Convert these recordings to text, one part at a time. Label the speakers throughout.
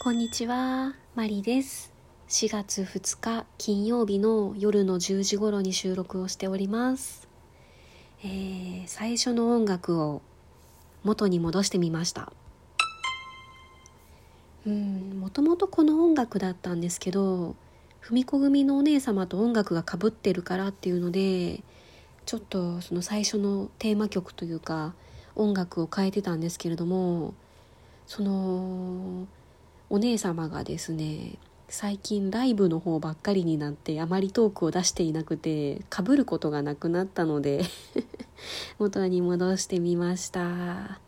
Speaker 1: こんにちは、マリです。4月2日金曜日の夜の10時頃に収録をしております。えー最初の音楽を元に戻してみました。うん、もともとこの音楽だったんですけど、文子組のお姉様と音楽がかぶってるからっていうので、ちょっとその最初のテーマ曲というか音楽を変えてたんですけれども、そのお姉様がですね最近ライブの方ばっかりになってあまりトークを出していなくてかぶることがなくなったので 元に戻してみました。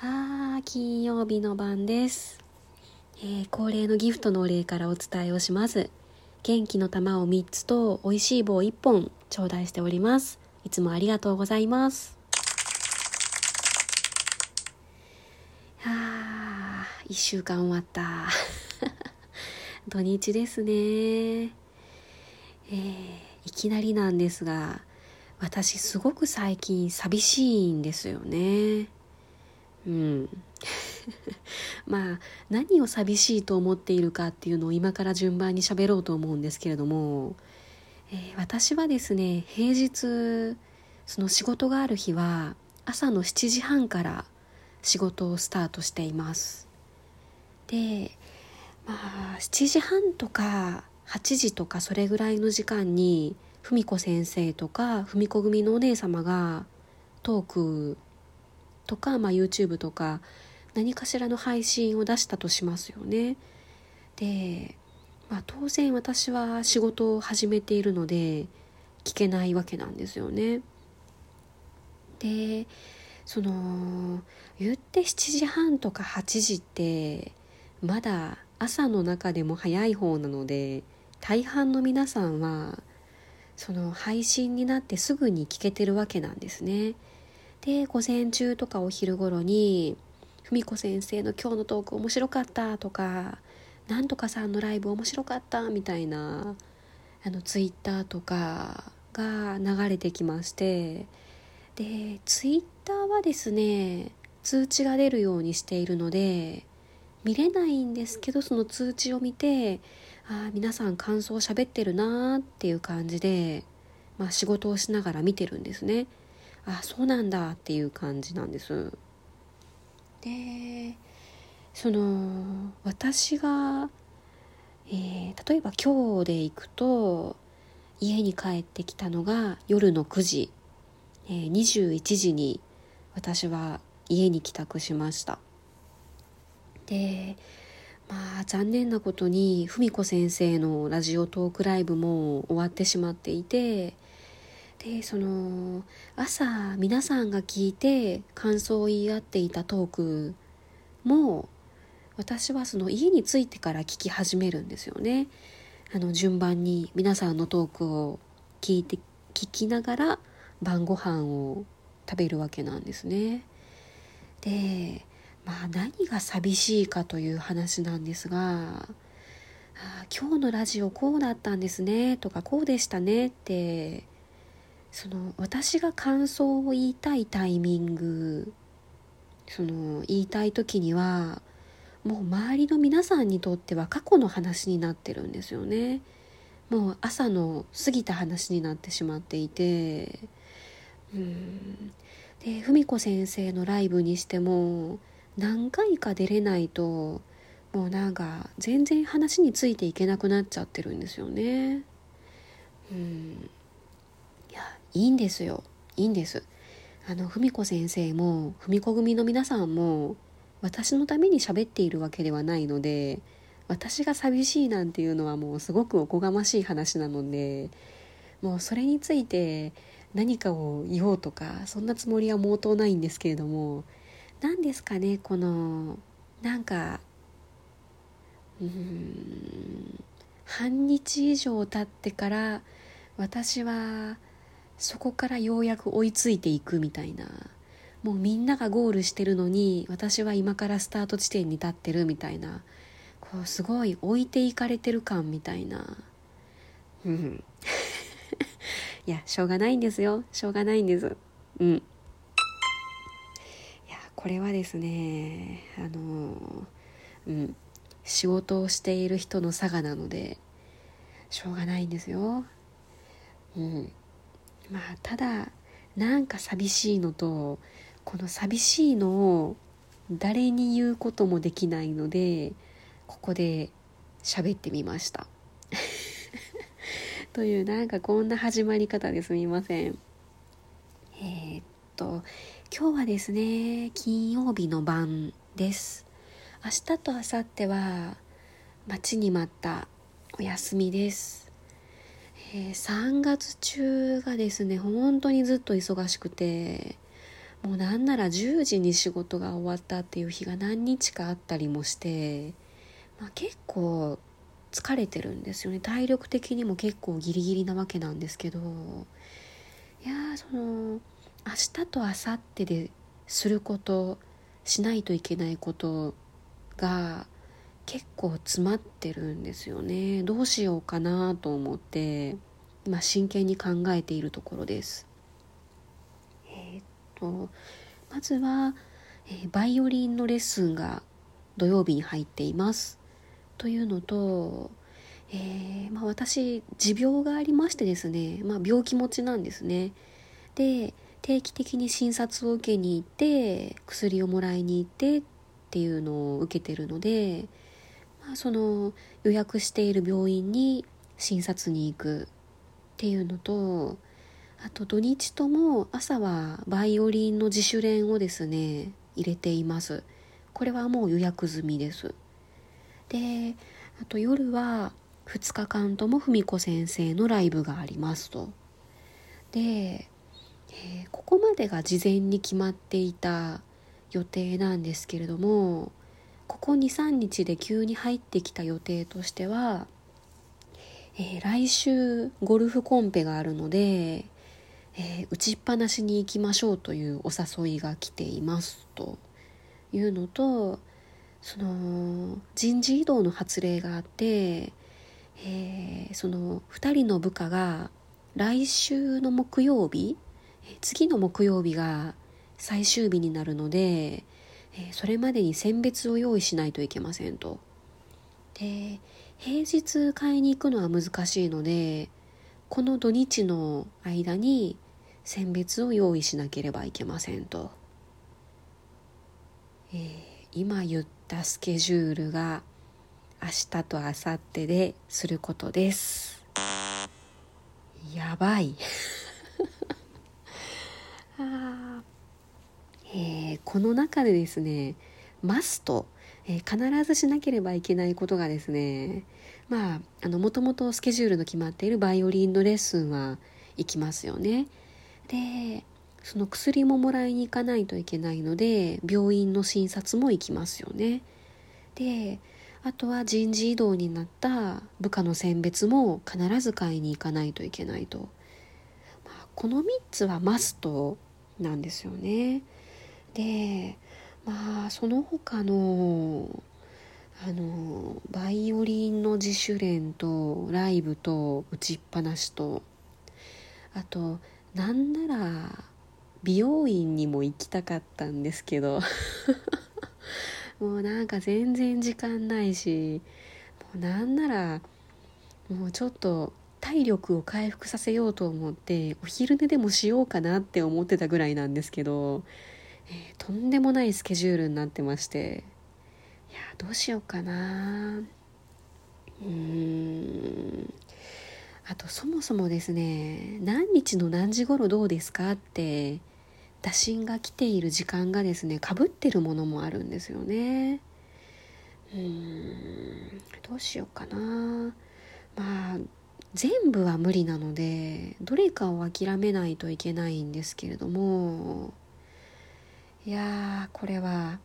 Speaker 1: あー金曜日の晩です、えー恒例のギフトのお礼からお伝えをします。元気の玉を3つと美味しい棒1本頂戴しております。いつもありがとうございますあー1週間終わった。土日ですね。えーいきなりなんですが私すごく最近寂しいんですよね。うん。まあ何を寂しいと思っているかっていうのを今から順番に喋ろうと思うんですけれども、えー私はですね平日その仕事がある日は朝の7時半から仕事をスタートしています。でまあ7時半とか8時とかそれぐらいの時間に文子先生とか文子組のお姉様がトークとか、まあ、YouTube とか何かしらの配信を出したとしますよね。で、まあ、当然私は仕事を始めているので聞けないわけなんですよね。でその言って7時半とか8時ってまだ朝の中でも早い方なので大半の皆さんはその配信になってすぐに聞けてるわけなんですね。で午前中とかお昼頃に「文子先生の今日のトーク面白かった」とか「なんとかさんのライブ面白かった」みたいなあのツイッターとかが流れてきましてでツイッターはですね通知が出るようにしているので見れないんですけどその通知を見てあー皆さん感想喋ってるなーっていう感じで、まあ、仕事をしながら見てるんですね。あそうなんだっていう感じなんです。でその私が、えー例えば今日で行くと家に帰ってきたのが夜の9時、えー21時に私は家に帰宅しました。でまあ残念なことに文子先生のラジオトークライブも終わってしまっていてでその朝皆さんが聞いて感想を言い合っていたトークも私はその家に着いてから聞き始めるんですよね。あの順番に皆さんのトークを聞いて聞きながら晩ご飯を食べるわけなんですね。でまあ何が寂しいかという話なんですがあー今日のラジオこうだったんですねとかこうでしたねってその私が感想を言いたいタイミングその言いたい時にはもう周りの皆さんにとっては過去の話になってるんですよね。もう朝の過ぎた話になってしまっていてうん。で文子先生のライブにしても何回か出れないともうなんか全然話についていけなくなっちゃってるんですよね。うん。いやいいんですよ。いいんです。あの文子先生も文子組の皆さんも私のために喋っているわけではないので私が寂しいなんていうのはもうすごくおこがましい話なのでもうそれについて何かを言おうとかそんなつもりは毛頭ないんですけれども何ですかねこのなんかうん半日以上経ってから私はそこからようやく追いついていくみたいな。もうみんながゴールしてるのに私は今からスタート地点に立ってるみたいな。こうすごい置いていかれてる感みたいな。うん。いやしょうがないんですよ。しょうがないんです。うん。これはですねあのうん仕事をしている人の差がなのでしょうがないんですよ。うん、まあただなんか寂しいのとこの寂しいのを誰に言うこともできないのでここで喋ってみました。というなんかこんな始まり方ですみません。えー、っと今日はですね金曜日の晩です。明日と明後日は待ちに待ったお休みです、えー、3月中がですね本当にずっと忙しくてもうなんなら10時に仕事が終わったっていう日が何日かあったりもして、まあ、結構疲れてるんですよね。体力的にも結構ギリギリなわけなんですけどいやその明日と明後日ですることしないといけないことが結構詰まってるんですよね。どうしようかなと思って今真剣に考えているところです。えー、っとまずは、えー、バイオリンのレッスンが土曜日に入っています。というのと、えー、まあ、私持病がありましてですね、まあ、病気持ちなんですね。で定期的に診察を受けに行って薬をもらいに行ってっていうのを受けてるので、まあ、その予約している病院に診察に行くっていうのとあと土日とも朝はバイオリンの自主練をですね入れています。これはもう予約済みです。であと夜は2日間とも文子先生のライブがありますと。でえー、ここまでが事前に決まっていた予定なんですけれどもここ23日で急に入ってきた予定としては、えー、来週ゴルフコンペがあるので、えー、打ちっぱなしに行きましょうというお誘いが来ていますというのとその人事異動の発令があって、えー、その2人の部下が来週の木曜日次の木曜日が最終日になるので、えそれまでに選別を用意しないといけませんと。で平日買いに行くのは難しいのでこの土日の間に選別を用意しなければいけませんと、えー、今言ったスケジュールが明日と明後日ですることです。やばい。あえー、この中でですねマスト、えー、必ずしなければいけないことがですねまああのもともとスケジュールの決まっているバイオリンのレッスンは行きますよね。でその薬ももらいに行かないといけないので病院の診察も行きますよね。であとは人事異動になった部下の選別も必ず買いに行かないといけないと、まあ、この3つはマストなんですよね。でまあその他のあのバイオリンの自主練とライブと打ちっぱなしとあとなんなら美容院にも行きたかったんですけど もうなんか全然時間ないしもうなんならもうちょっと体力を回復させようと思ってお昼寝でもしようかなって思ってたぐらいなんですけど、えー、とんでもないスケジュールになってましていやどうしようかな。うーん。あとそもそもですね何日の何時頃どうですかって打診が来ている時間がですねかぶってるものもあるんですよね。うーん。どうしようかな。全部は無理なのでどれかを諦めないといけないんですけれどもいやこれは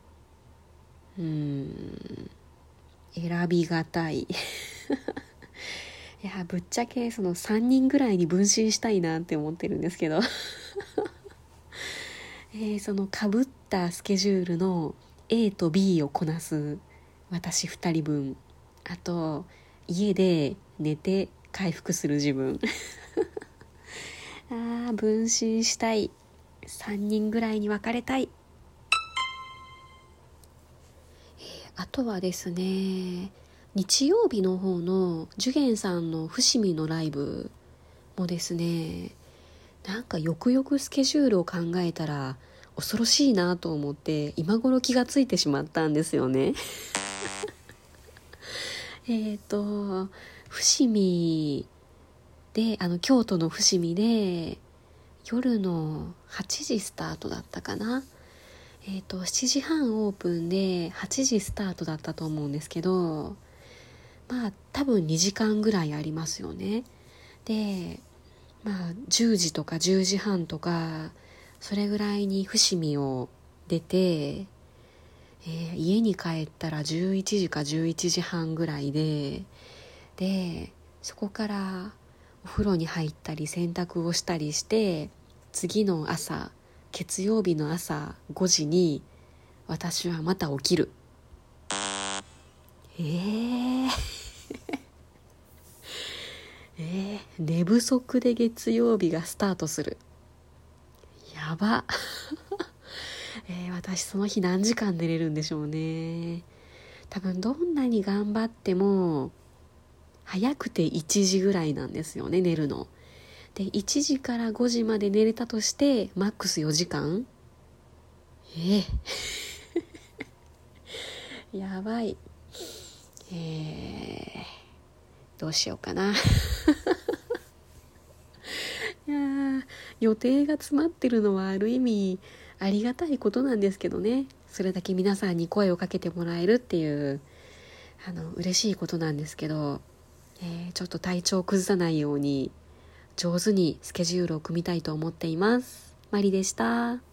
Speaker 1: うん選びがたい。いやぶっちゃけその3人ぐらいに分身したいなって思ってるんですけど。えー、そのかぶったスケジュールの A と B をこなす私2人分。あと家で寝て回復する自分。あ分身したい。3人ぐらいに分かれたい、あとはですね日曜日の方のジュゲンさんの伏見のライブもですねなんかよくよくスケジュールを考えたら恐ろしいなと思って今頃気がついてしまったんですよね。えっと伏見であの京都の伏見で夜の8時スタートだったかな？えっ、ー、と7時半オープンで8時スタートだったと思うんですけどまあ多分2時間ぐらいありますよね。でまあ10時とか10時半とかそれぐらいに伏見を出て、えー、家に帰ったら11時か11時半ぐらいででそこからお風呂に入ったり洗濯をしたりして次の朝月曜日の朝5時に私はまた起きる。えー。えー、寝不足で月曜日がスタートする。やば。えー、私その日何時間寝れるんでしょうね。多分どんなに頑張っても早くて1時ぐらいなんですよね寝るの。で1時から5時まで寝れたとしてマックス4時間？ええ。やばい。えーどうしようかな。いや予定が詰まってるのはある意味ありがたいことなんですけどね。それだけ皆さんに声をかけてもらえるっていうあの嬉しいことなんですけど、えー、ちょっと体調を崩さないように上手にスケジュールを組みたいと思っています。マリでした。